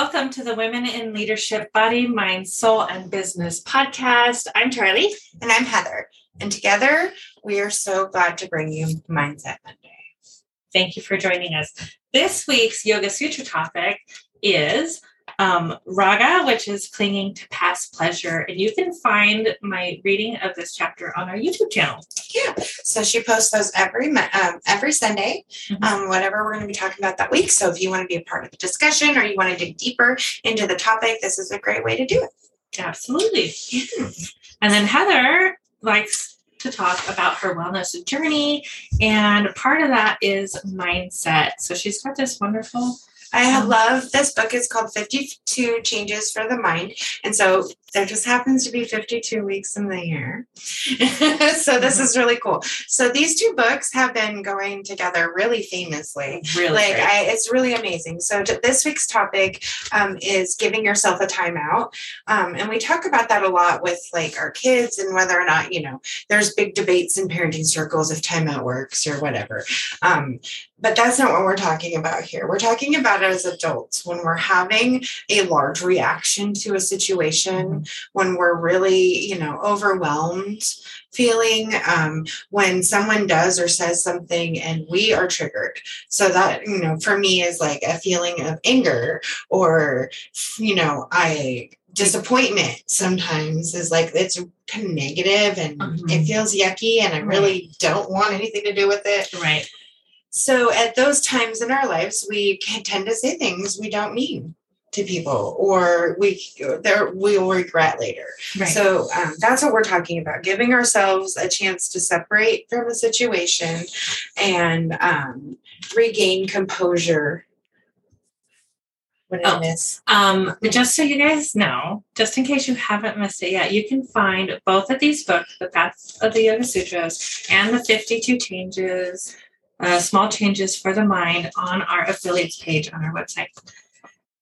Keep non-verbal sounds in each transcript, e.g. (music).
Welcome to the Women in Leadership Body, Mind, Soul, and Business podcast. I'm Charlie. And I'm Heather. And together, we are so glad to bring you Mindset Monday. Thank you for joining us. This week's Yoga Sutra topic is um, raga, which is clinging to past pleasure. And you can find my reading of this chapter on our YouTube channel. Yeah. So she posts those every um, every Sunday, mm-hmm. um, whatever we're going to be talking about that week. So if you want to be a part of the discussion or you want to dig deeper into the topic, this is a great way to do it. Absolutely. And then Heather likes to talk about her wellness journey. And part of that is mindset. So she's got this wonderful I have loved this book. It's called 52 Changes for the Mind. And so there just happens to be 52 weeks in the year. (laughs) so this is really cool. So these two books have been going together really famously. Really, like I, it's really amazing. So this week's topic um, is giving yourself a timeout, um, and we talk about that a lot with like our kids and whether or not you know there's big debates in parenting circles if timeout works or whatever. Um, but that's not what we're talking about here. We're talking about as adults when we're having a large reaction to a situation when we're really, you know, overwhelmed feeling um, when someone does or says something and we are triggered. So that, you know, for me is like a feeling of anger or, you know, I disappointment sometimes is like it's kind of negative and mm-hmm. it feels yucky and I really right. don't want anything to do with it. Right. So at those times in our lives, we can tend to say things we don't mean to people or we there we'll regret later right. so um, that's what we're talking about giving ourselves a chance to separate from a situation and um, regain composure what oh, Um, just so you guys know, just in case you haven't missed it yet, you can find both of these books, The Path of the Yoga Sutras and the 52 Changes, uh, Small Changes for the Mind on our affiliates page on our website.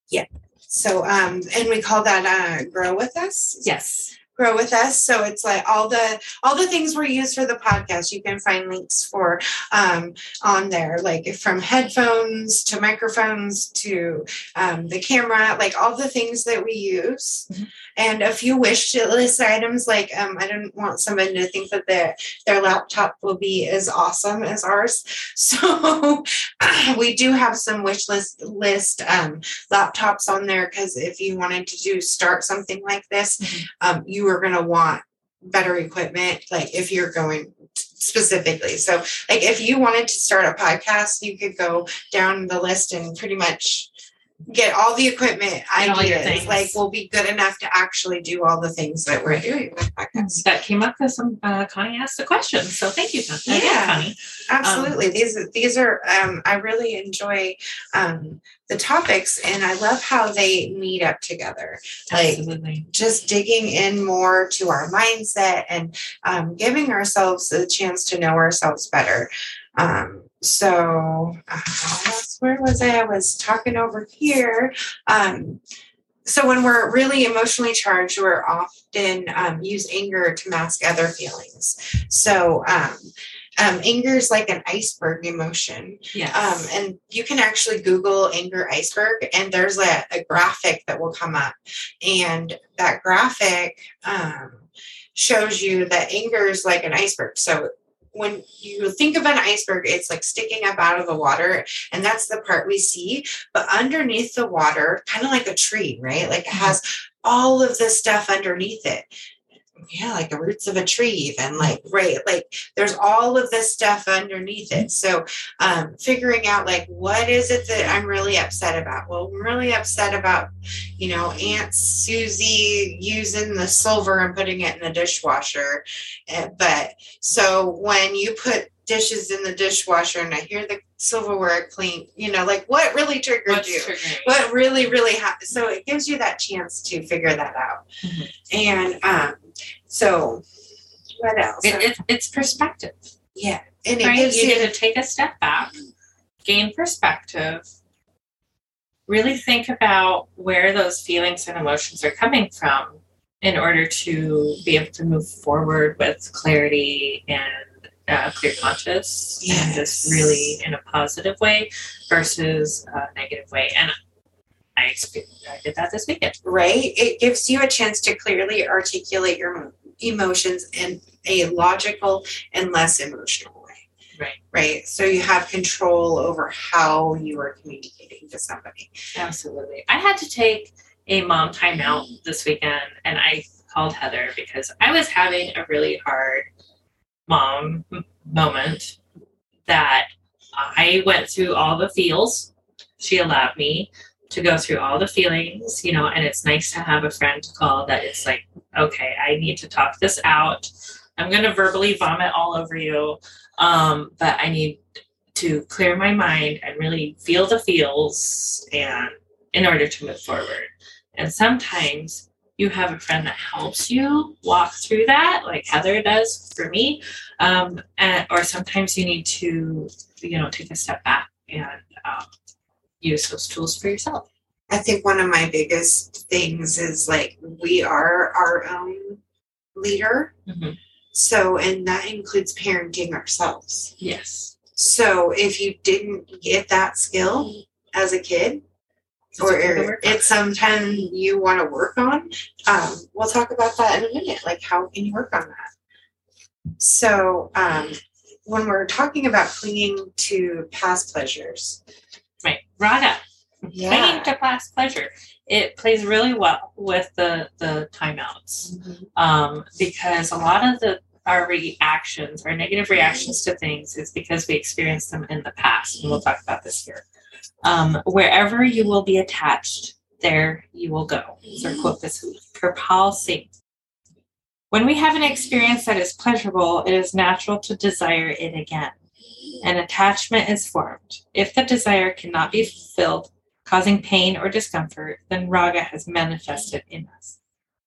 Yeah. So, um, and we call that uh, grow with us. Yes. Grow with us. So it's like all the all the things we use for the podcast. You can find links for um, on there, like from headphones to microphones to um, the camera, like all the things that we use. Mm-hmm and a few wish list items like um, i don't want someone to think that their their laptop will be as awesome as ours (laughs) so (clears throat) we do have some wish list list um, laptops on there because if you wanted to do start something like this mm-hmm. um, you are going to want better equipment like if you're going specifically. So like if you wanted to start a podcast you could go down the list and pretty much get all the equipment ideas like we'll be good enough to actually do all the things that we're doing with podcasts. That came up because some uh, Connie asked a question, so thank you, Connie. Yeah, Connie. absolutely. Um, these these are um, I really enjoy um, the topics, and I love how they meet up together. Like absolutely. just digging in more to our mindset and um, giving ourselves a chance to know ourselves better. Um, so uh, where was I? I was talking over here. Um, so when we're really emotionally charged, we're often um, use anger to mask other feelings. So um, um, anger is like an iceberg emotion. Yes. Um, and you can actually Google anger iceberg, and there's a, a graphic that will come up. And that graphic um, shows you that anger is like an iceberg. So when you think of an iceberg, it's like sticking up out of the water, and that's the part we see. But underneath the water, kind of like a tree, right? Like it mm-hmm. has all of the stuff underneath it yeah, like the roots of a tree, even like right, like there's all of this stuff underneath it. So um, figuring out like what is it that I'm really upset about? Well, I'm really upset about, you know, Aunt Susie using the silver and putting it in the dishwasher. Uh, but so when you put dishes in the dishwasher and I hear the silverware clean, you know, like what really triggered What's you? Triggering? What really, really happened? So it gives you that chance to figure that out. Mm-hmm. And um, so, what else? It, it, it's perspective. Yeah. And right? you, you need to take a step back, gain perspective, really think about where those feelings and emotions are coming from in order to be able to move forward with clarity and uh, clear conscious yes. and just really in a positive way versus a negative way. And I I did that this weekend. right? It gives you a chance to clearly articulate your emotions in a logical and less emotional way. Right. Right. So you have control over how you are communicating to somebody. Absolutely. I had to take a mom timeout this weekend and I called Heather because I was having a really hard mom moment that I went through all the feels. She allowed me to go through all the feelings, you know, and it's nice to have a friend to call that it's like, okay, I need to talk this out. I'm going to verbally vomit all over you, um, but I need to clear my mind and really feel the feels and in order to move forward. And sometimes you have a friend that helps you walk through that, like Heather does for me. Um, and, or sometimes you need to, you know, take a step back and um, use those tools for yourself. I think one of my biggest things is like we are our own leader. Mm-hmm. So, and that includes parenting ourselves. Yes. So, if you didn't get that skill as a kid, or it's something you want to work on, um, we'll talk about that in a minute. Like, how can you work on that? So, um, when we're talking about clinging to past pleasures, right, raga, yeah. clinging to past pleasure, it plays really well with the the timeouts Mhm. um, because a lot of the our reactions, our negative reactions to things, is because we experienced them in the past, and we'll talk about this here. Um, wherever you will be attached, there you will go. So quote this per Paul Singh. When we have an experience that is pleasurable, it is natural to desire it again. An attachment is formed. If the desire cannot be fulfilled, causing pain or discomfort, then raga has manifested in us.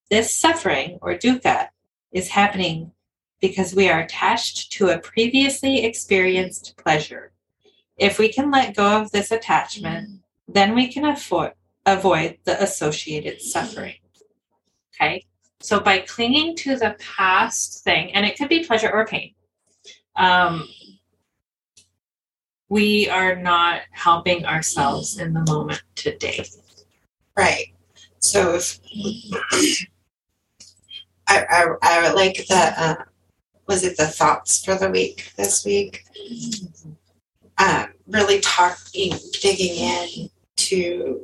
This suffering, or dukkha, is happening because we are attached to a previously experienced pleasure. If we can let go of this attachment, then we can afford, avoid the associated suffering. Okay, so by clinging to the past thing, and it could be pleasure or pain, um, we are not helping ourselves in the moment today. Right. So if I I, I would like the uh, was it the thoughts for the week this week? Um, really talking, digging in to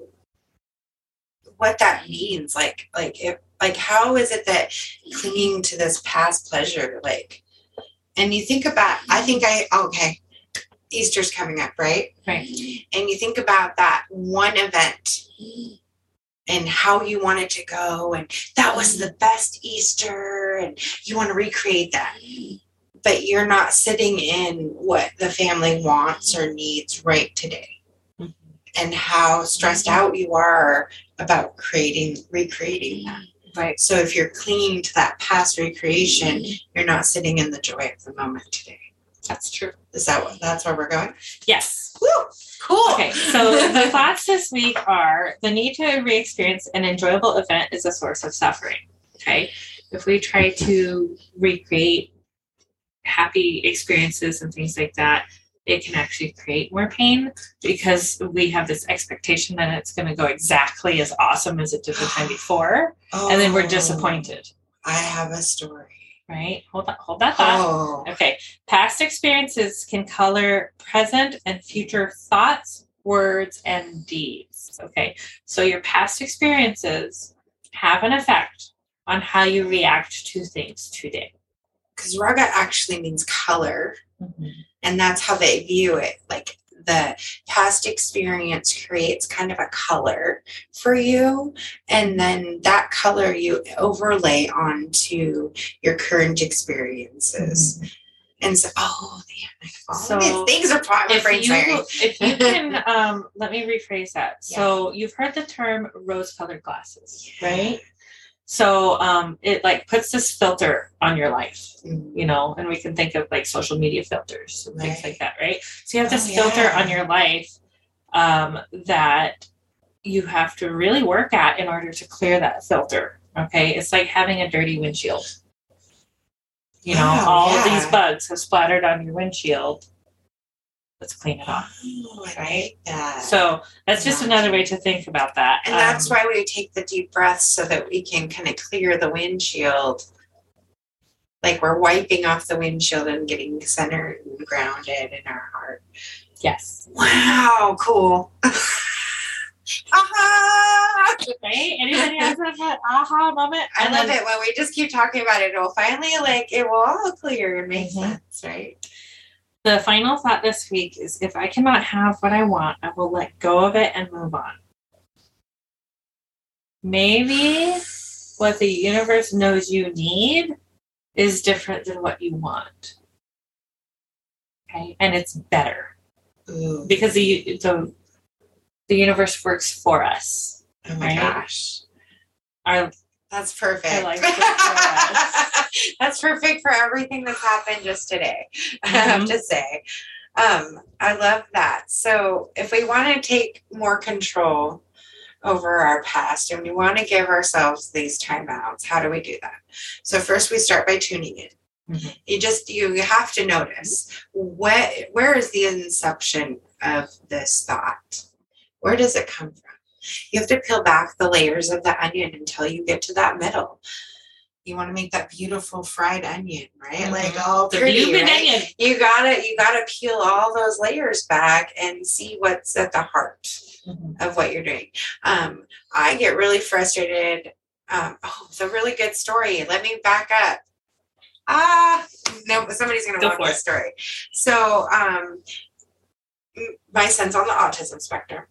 what that means. Like like if like how is it that clinging to this past pleasure like and you think about I think I okay Easter's coming up, right? Right. And you think about that one event and how you want it to go and that was the best easter and you want to recreate that but you're not sitting in what the family wants or needs right today Mhm. and how stressed out you are about creating recreating that Right. so if you're clinging to that past recreation you're not sitting in the joy of the moment today That's true. is that what that's where we're going Yes. Woo! cool Okay, so (laughs) the thoughts this week are the need to re experience an enjoyable event is a source of suffering. Okay, if we try to recreate happy experiences and things like that, it can actually create more pain because we have this expectation that it's going to go exactly as awesome as it did the time before, and then we're Oh, disappointed, i have a story right? Hold that, hold that thought. oh Okay, past experiences can color present and future thoughts, words, and deeds. Okay, so your past experiences have an effect on how you react to things today. Because raga actually means color. And that's how they view it. Like the past experience creates kind of a color for you and then that color you overlay onto your current experiences. And so oh yeah So, so things are my (laughs) If you, if (laughs) you can, um, let me rephrase that. So you've heard the term rose-colored glasses, right? So um, it like puts this filter on your life. Mm, you know, and we can think of like social media filters and things like that, right? So you have this Oh, filter on your life um, that you have to really work at in order to clear that filter. Okay, it's like having a dirty windshield. You know, Wow, all of yeah. these bugs have splattered on your windshield. Let's clean it off. Oh, like that. So that's just Yeah. another way to think about that. And that's Um, why we take the deep breaths so that we can kind of clear the windshield. Like we're wiping off the windshield and getting centered and grounded in our heart. yes. Wow, cool. (laughs) Aha! Right? Anybody else have that aha moment? I love then it when we just keep talking about it. It'll finally like it will all clear and make Mhm. sense, right? The final thought this week is if I cannot have what I want, I will let go of it and move on. Maybe what the universe knows you need is different than what you want. Okay? And it's better Ooh, because the the, the universe works for us. oh my right? gosh. Our That's perfect. Like (laughs) that's perfect for everything that's happened just today. (laughs) I have Mhm. to say. Um, I love that. So if we want to take more control over our past and we want to give ourselves these timeouts, how do we do that? So first we start by tuning in. Mhm. You just you have to notice what where is the inception of this thought? Where does it come from? You have to peel back the layers of the onion until you get to that middle. You want to make that beautiful fried onion, right? Like Mhm. all the pretty, human right? onion. You gotta you gotta peel all those layers back and see what's at the heart of what you're doing. Um, I get really frustrated. Um, oh, it's a really good story. Let me back up. Ah, no, somebody's gonna Go love this story. So, um, my son's on the autism spectrum,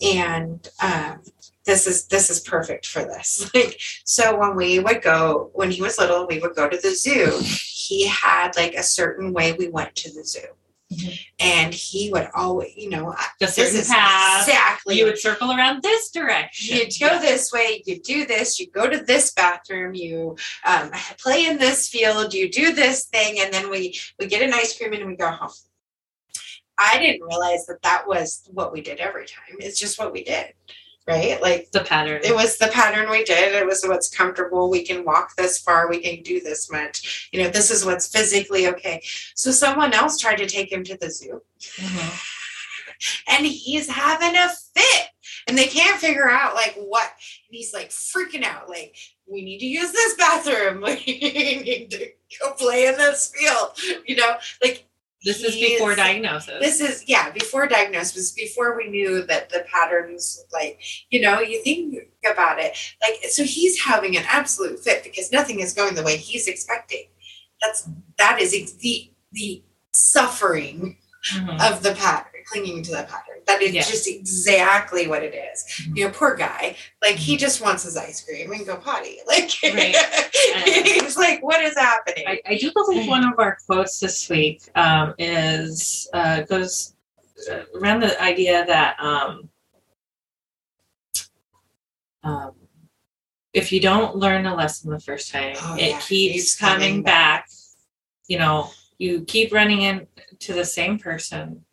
and um, this is this is perfect for this. (laughs) Like, so when we would go when he was little, we would go to the zoo. He had like a certain way we went to the zoo. Mhm. And he would always, you know, The this certain is path. exactly You would circle around this direction. you go this way, you do this, you go to this bathroom, you um, play in this field, you do this thing, and then we we get an ice cream and we go home. I didn't realize that that was what we did every time. It's just what we did, right? Like the pattern. it was the pattern we did. It was what's comfortable. We can walk this far. We can do this much. You know, this is what's physically okay. So someone else tried to take him to the zoo Mhm. and he's having a fit and they can't figure out like what and he's like freaking out like we need to use this bathroom like (laughs) we need to go play in this field you know like This is before diagnosis. this is yeah before diagnosis before we knew that the patterns like you know you think about it like so he's having an absolute fit because nothing is going the way he's expecting that's that is the the suffering Mhm. of the pattern, clinging to the pattern. That is Yeah. just exactly what it is. Mhm. You know, poor guy. Like he just wants his ice cream and go potty. (laughs) Like Right. What is happening? I, I do believe one of our quotes this week um, is uh, goes around the idea that um, um, if you don't learn a lesson the first time, Oh, it yeah. keeps coming, coming back. You know, you keep running into the same person,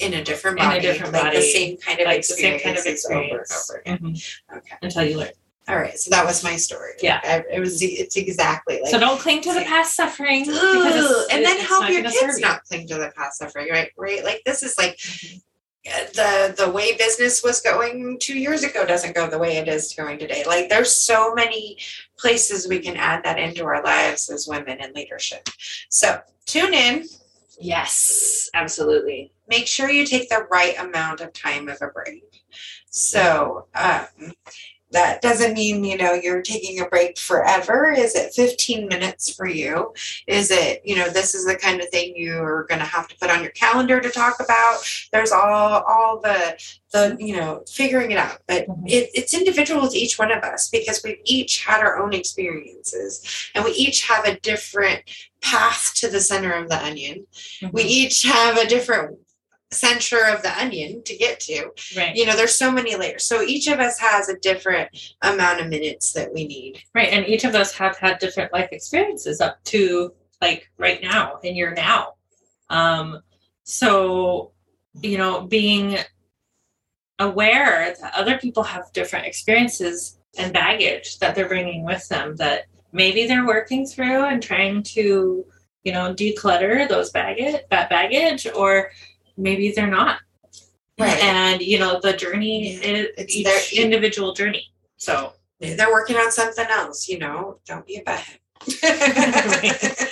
in a different In a different like the body, same kind of like the same kind of over and experience over again. Mhm. Okay. until you learn. All right. So that was my story. Yeah. I, it was. It's exactly like. so don't cling to the past suffering and then help your kids not cling to the past suffering, right? Right. Like this is like Mhm. uh, the the way business was going two years ago doesn't go the way it is going today. Like there's so many places we can add that into our lives as women in leadership. So tune in. Yes, absolutely. Make sure you take the right amount of time of a break. So um, that doesn't mean you know you're taking a break forever. Is it 15 minutes for you? Is it you know this is the kind of thing you're going to have to put on your calendar to talk about? There's all all the the you know figuring it out, but Mhm. it, it's individual to each one of us because we've each had our own experiences and we each have a different path to the center of the onion. We each have a different center of the onion to get to right. you know there's so many layers so each of us has a different amount of minutes that we need Right, and each of us have had different life experiences up to like right now in your now. Um, so you know, being aware that other people have different experiences and baggage that they're bringing with them that maybe they're working through and trying to, you know, declutter those baggage that baggage, or maybe they're not. Right. And you know, the journey Yeah. is It's each their- individual journey. So they're working on something else, you know, don't be a butthead. (laughs)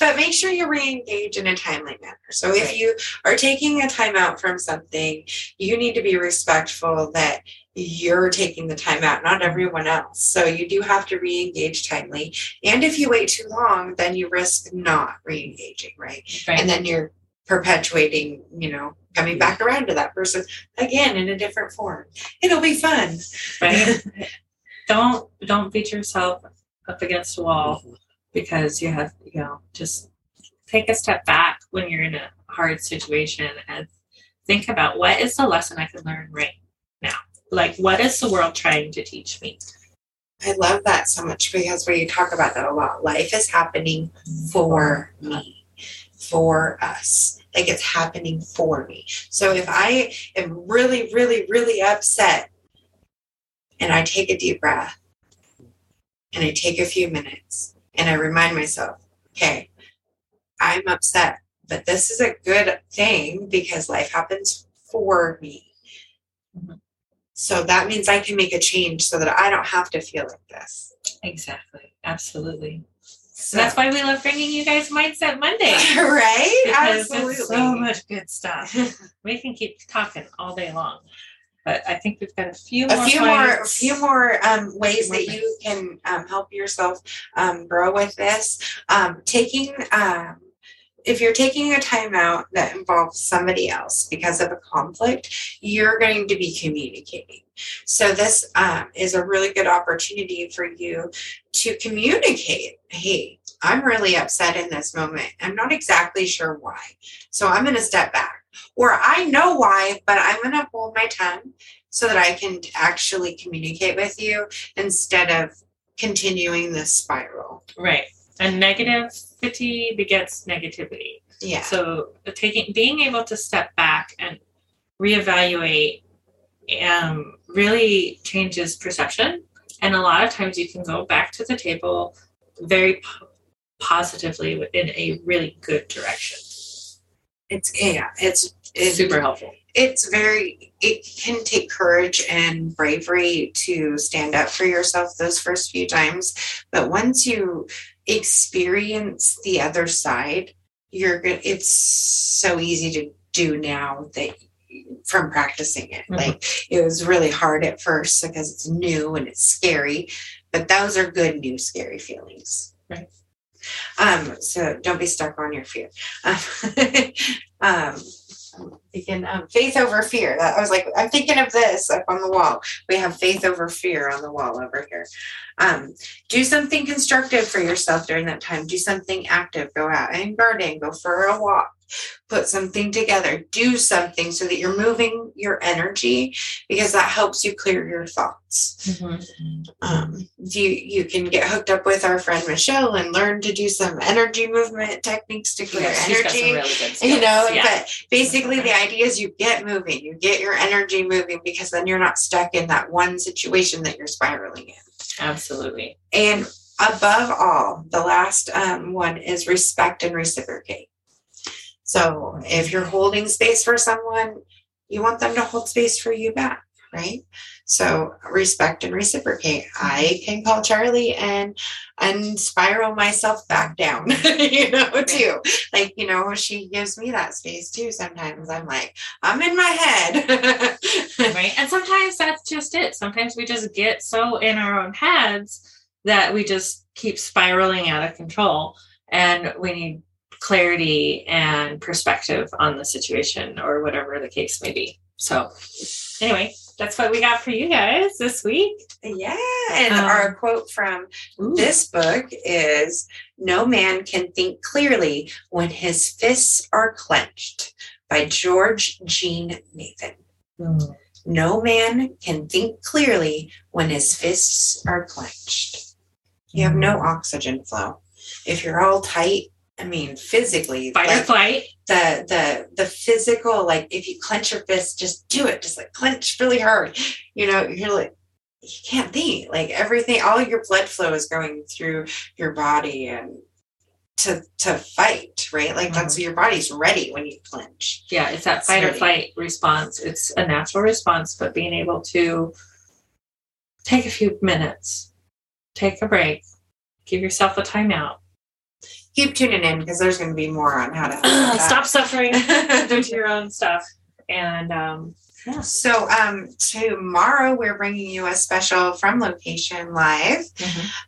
but make sure you re-engage in a timely manner. So if Right. you are taking a time out from something, you need to be respectful that you're taking the time out, not everyone else. So you do have to re-engage timely. And if you wait too long, then you risk not re-engaging, right? right. And then you're perpetuating, you know, coming back around to that person again in a different form. It'll be fun. right? (laughs) don't don't beat yourself up against a wall mm-hmm. because you have you know just take a step back when you're in a hard situation and think about what is the lesson I can learn right now. Like what is the world trying to teach me? I love that so much because we talk about that a lot. Life is happening for mm-hmm. me, for us. Like it's happening for me. So if I am really, really, really upset and I take a deep breath and I take a few minutes and I remind myself, okay, I'm upset, but this is a good thing because life happens for me. Mhm. So that means I can make a change so that I don't have to feel like this. Exactly. Absolutely. So, that's why we love bringing you guys Mindset Monday. (laughs) right? Because Absolutely. so much good stuff. (laughs) We can keep talking all day long. But I think we've got a few more a few more, a few more um, ways More that you can um, help yourself um, grow with this. Um, taking, um, if you're taking a timeout that involves somebody else because of a conflict, you're going to be communicating. So this um, is a really good opportunity for you to communicate. Hey, I'm really upset in this moment. I'm not exactly sure why. So I'm going to step back. Or I know why, but I'm going to hold my tongue so that I can actually communicate with you instead of continuing this spiral. Right. And negativity begets negativity. Yeah. So taking being able to step back and reevaluate um, really changes perception. And a lot of times you can go back to the table very po- positively in a really good direction. It's yeah, it's it's Super helpful. it's very it can take courage and bravery to stand up for yourself those first few times but once you experience the other side you're good it's so easy to do now that from practicing it Mhm. like it was really hard at first because it's new and it's scary but those are good new scary feelings Right. um so don't be stuck on your fear (laughs) um thinking um, faith over fear. That I was like, I'm thinking of this up on the wall. We have faith over fear on the wall over here. Um, do something constructive for yourself during that time. Do something active. Go out and garden. Go for a walk. Put something together. Do something so that you're moving your energy because that helps you clear your thoughts. Um, you you can get hooked up with our friend Michelle and learn to do some energy movement techniques to clear Yeah, she's got some energy really you know. Yeah. but basically the idea is you get moving you get your energy moving because then you're not stuck in that one situation that you're spiraling in Absolutely. and above all the last um, one is respect and reciprocate so if you're holding space for someone you want them to hold space for you back right? So respect and reciprocate. I can call charlie and and spiral myself back down (laughs) you know too. Like you know she gives me that space too sometimes. I'm like i'm in my head. (laughs) Right? And sometimes that's just it. Sometimes we just get so in our own heads that we just keep spiraling out of control and we need clarity and perspective on the situation or whatever the case may be. So, anyway, that's what we got for you guys this week. yeah and Um, our quote from Ooh. this book is no man can think clearly when his fists are clenched by george jean nathan Mm. no man can think clearly when his fists are clenched you have no oxygen flow if you're all tight i mean physically fight or flight. the the the physical like if you clench your fist just do it just like clench really hard you know you're like you can't think like everything all your blood flow is going through your body and to to fight, right? Like that's mm-hmm. your body's ready when you clench. Yeah, it's that It's fight or flight response. It's a natural response, but being able to take a few minutes, take a break, give yourself a timeout. Keep tuning in because there's going to be more on how to (clears throat) help with that. Stop suffering, (laughs) do your own stuff. And um, yeah. So um, tomorrow we're bringing you a special from location live,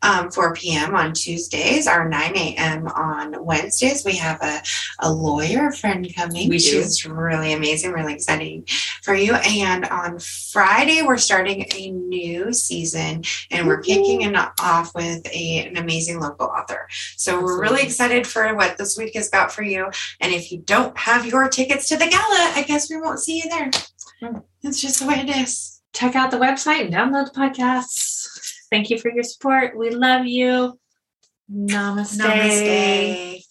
um, 4 p.m. on Tuesdays, or 9 a.m. on Wednesdays. We have a, a lawyer friend coming. We do. She's really amazing, really exciting for you. And on Friday we're starting a new season, and we're kicking it off with a, an amazing local author. So we're really excited for what this week has got for you. And if you don't have your tickets to the gala, I guess we won't see you there. It's just the way it is. check out the website and download the podcasts. Thank you for your support. We love you. Namaste. Namaste.